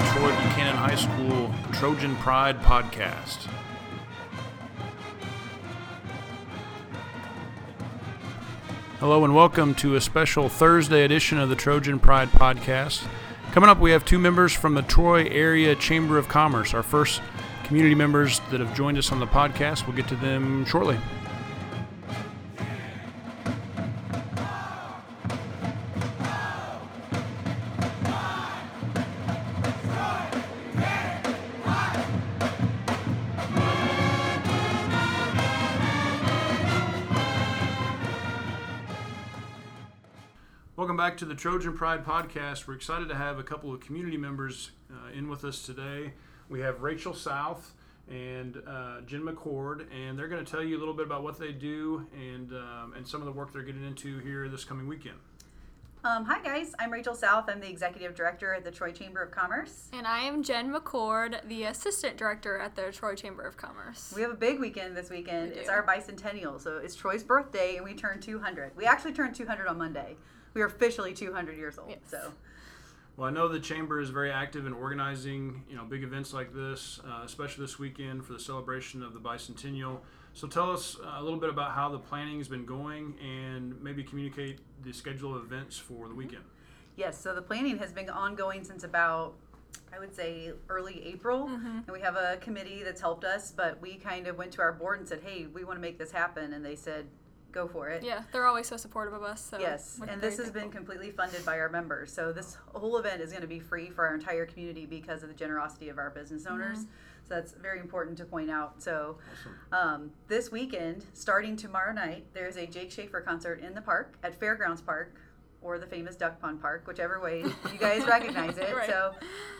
Troy Buchanan High School Trojan Pride podcast. Hello and welcome to a special Thursday edition of the Trojan Pride podcast. Coming up, we have two members from the Troy Area Chamber of Commerce, our first community members that have joined us on the podcast. We'll get to them shortly. Welcome back to the Trojan Pride podcast. We're excited to have a couple of community members uh, in with us today. We have Rachel South and uh, Jen McCord, and they're going to tell you a little bit about what they do and um, and some of the work they're getting into here this coming weekend. Um, hi guys, I'm Rachel South. I'm the executive director at the Troy Chamber of Commerce. And I am Jen McCord, the assistant director at the Troy Chamber of Commerce. We have a big weekend this weekend. We It's our bicentennial, so it's Troy's birthday, and we turn 200. We actually turned 200 on Monday. We are officially 200 years old. Yes. So Well, I know the chamber is very active in organizing, you know, big events like this, uh, especially this weekend for the celebration of the bicentennial. So tell us uh, a little bit about how the planning has been going, and maybe communicate the schedule of events for the weekend. yes, so the planning has been ongoing since about I would say early April, and we have a committee that's helped us. But we kind of went to our board and said, "Hey, we want to make this happen," and they said, "Go for it." Yeah, they're always so supportive of us. So Yes, and very this has been completely funded by our members. So this whole event is going to be free for our entire community because of the generosity of our business owners. So that's very important to point out. So um, this weekend, starting tomorrow night, there's a Jake Schaefer concert in the park at Fairgrounds Park or the famous Duck Pond Park, whichever way you guys recognize it. Right. So,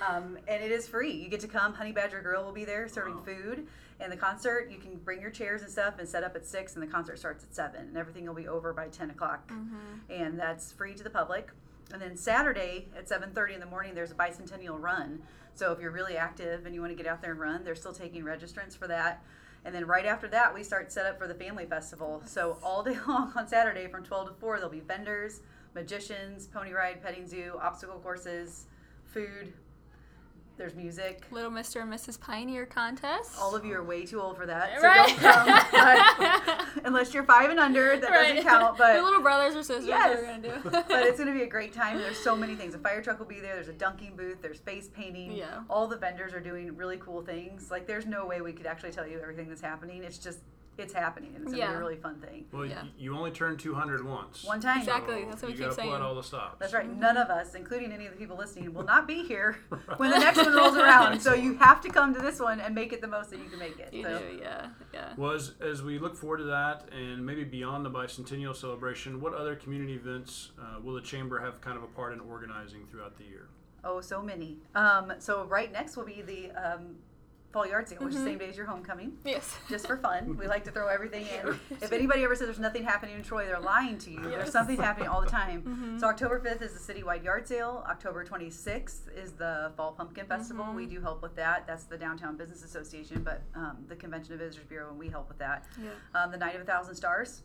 um, and it is free. You get to come. Honey Badger Grill will be there serving food. And the concert, you can bring your chairs and stuff and set up at six, and the concert starts at seven, and everything will be over by ten o'clock, and that's free to the public. And then Saturday at seven thirty in the morning, there's a bicentennial run. So if you're really active and you want to get out there and run, they're still taking registrants for that. And then right after that, we start set up for the family festival. So all day long on Saturday from 12 to 4, there'll be vendors, magicians, pony ride, petting zoo, obstacle courses, food. There's music. Little Mr. and Mrs. Pioneer contest. All of you are way too old for that, so Right. don't come. But unless you're five and under, that right. doesn't count. But Your little brothers or sisters Yes. are gonna do. but it's going to be a great time. There's so many things. A fire truck will be there. There's a dunking booth. There's face painting. Yeah. All the vendors are doing really cool things. Like there's no way we could actually tell you everything that's happening. It's just it's happening, it's going to be Yeah. a really fun thing. Well, Yeah. y- you only turn 200 once. One time. Exactly. That's what we you keep gotta pull out saying. all the stops. That's right. None of us, including any of the people listening, will not be here when the next one rolls around. So you have to come to this one and make it the most that you can make it. You so. do, yeah, yeah. Well, as, as we look forward to that, and maybe beyond the bicentennial celebration, what other community events uh, will the chamber have kind of a part in organizing throughout the year? Oh, so many. Um, so right next will be the um, fall yard sale, which is the same day as your homecoming. Yes. just for fun. We like to throw everything in. If anybody ever says there's nothing happening in Troy, they're lying to you. There's something happening all the time. So October 5th is the citywide yard sale. October 26th is the Fall Pumpkin Festival. We do help with that. That's the Downtown Business Association, but um, the Convention of Visitors Bureau, and we help with that. Yeah. Um, the Night of a Thousand Stars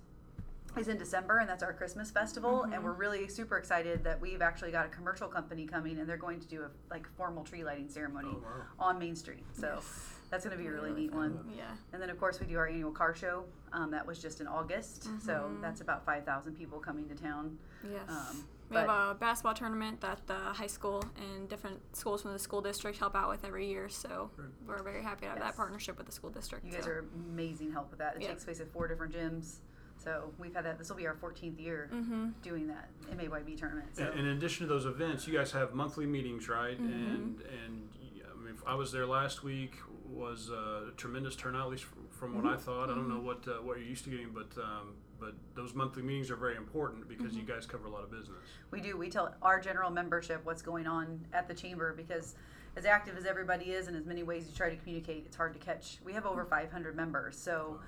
is in December, and that's our Christmas festival. And we're really super excited that we've actually got a commercial company coming, and they're going to do a like formal tree lighting ceremony Oh, wow. on Main Street. So Yes. that's going to be a really Really neat fun. one. Yeah. And then, of course, we do our annual car show. Um, that was just in August. So Mm-hmm. that's about 5,000 people coming to town. Yes. Um, we have a basketball tournament that the high school and different schools from the school district help out with every year. So we're very happy to have Yes. that partnership with the school district. You guys so. are amazing help with that. It Yeah. takes place at four different gyms. So we've had that. This will be our 14th year Mm-hmm. doing that MAYB tournament. So And in addition to those events, you guys have monthly meetings, right? Mm-hmm. And and y- I mean, I was there last week. Was a tremendous turnout, at least from, from what I Mm-hmm. thought. I don't know what uh, what you're used to getting, but um, but those monthly meetings are very important because Mm-hmm. you guys cover a lot of business. we do. We tell our general membership what's going on at the chamber because as active as everybody is and as many ways you try to communicate, it's hard to catch. We have over 500 members. So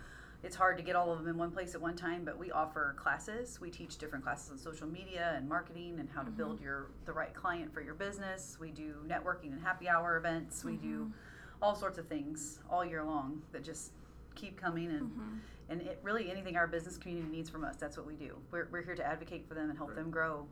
it's hard to get all of them in one place at one time, but we offer classes. We teach different classes on social media and marketing and how to build mm-hmm. your the right client for your business. We do networking and happy hour events. We do mm-hmm. all sorts of things all year long that just keep coming and mm-hmm. and it really anything our business community needs from us that's what we do we're, we're here to advocate for them and help Right. them grow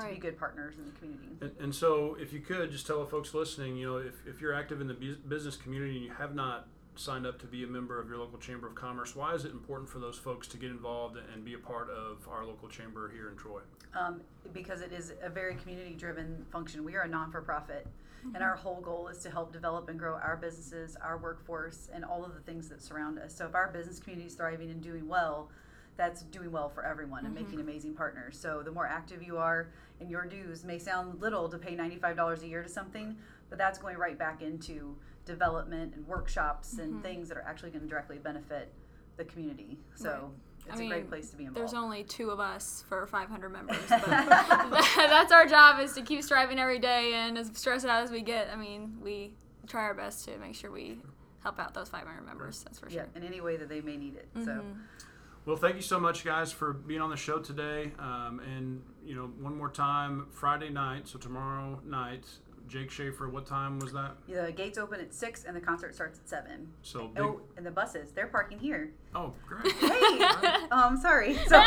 to be good partners in the community. And, and so, if you could just tell the folks listening, you know, if, if you're active in the bus- business community and you have not signed up to be a member of your local chamber of commerce, why is it important for those folks to get involved and be a part of our local chamber here in Troy? um, because it is a very community driven function. We are a non for profit, and our whole goal is to help develop and grow our businesses, our workforce, and all of the things that surround us. So if our business community is thriving and doing well, that's doing well for everyone and making amazing partners. So the more active you are in your dues may sound little to pay $95 a year to something, but that's going right back into development and workshops and things that are actually going to directly benefit the community. So Right. it's I a great place to be involved. There's only two of us for 500 members, but that's our job is to keep striving every day. And as stressed out as we get, I mean, we try our best to make sure we help out those 500 members. That's for sure. yeah, sure. in any way that they may need it. So Mhm. Well, thank you so much, guys, for being on the show today. Um, and you know, one more time, Friday night, so tomorrow night, Jake Schaefer. What time was that? the gates open at six and the concert starts at seven. So big. Oh, and the buses, they're parking here. Oh, great. Hey, um, sorry. So,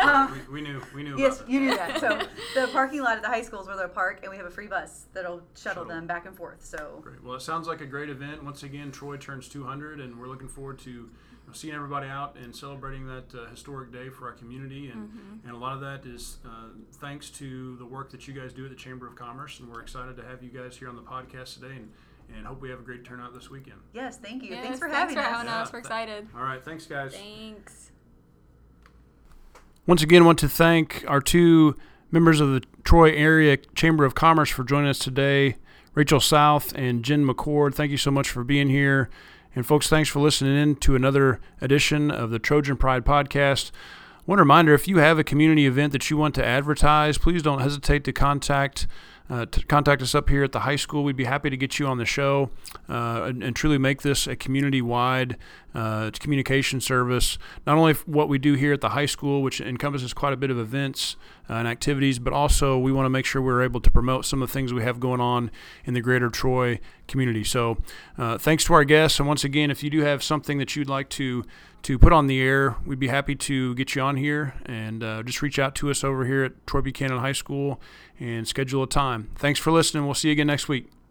um, we, we knew. We knew. yes, you knew that. So the parking lot at the high school is where they'll park, and we have a free bus that'll shuttle, Shuttle. them back and forth. So Great. Well, it sounds like a great event. Once again, Troy turns 200, and we're looking forward to seeing everybody out and celebrating that uh, historic day for our community. And, and a lot of that is uh, thanks to the work that you guys do at the Chamber of Commerce. And we're excited to have you guys here on the podcast today and, and hope we have a great turnout this weekend. yes, thank you. Yes, thanks for thanks having for us. having us. Yeah, We're th- excited. All right. Thanks, guys. Thanks. Once again, want to thank our two members of the Troy Area Chamber of Commerce for joining us today, Rachel South and Jen McCord. Thank you so much for being here. And folks, thanks for listening in to another edition of the Trojan Pride podcast. One reminder if you have a community event that you want to advertise, please don't hesitate to contact uh, to contact us up here at the high school. We'd be happy to get you on the show uh, and, and truly make this a community wide uh, communication service. Not only what we do here at the high school, which encompasses quite a bit of events and activities, but also we want to make sure we're able to promote some of the things we have going on in the greater Troy community. So, uh, thanks to our guests. And once again, if you do have something that you'd like to to put on the air, we'd be happy to get you on here and uh, just reach out to us over here at Troy Buchanan High School and schedule a time. Thanks for listening. We'll see you again next week.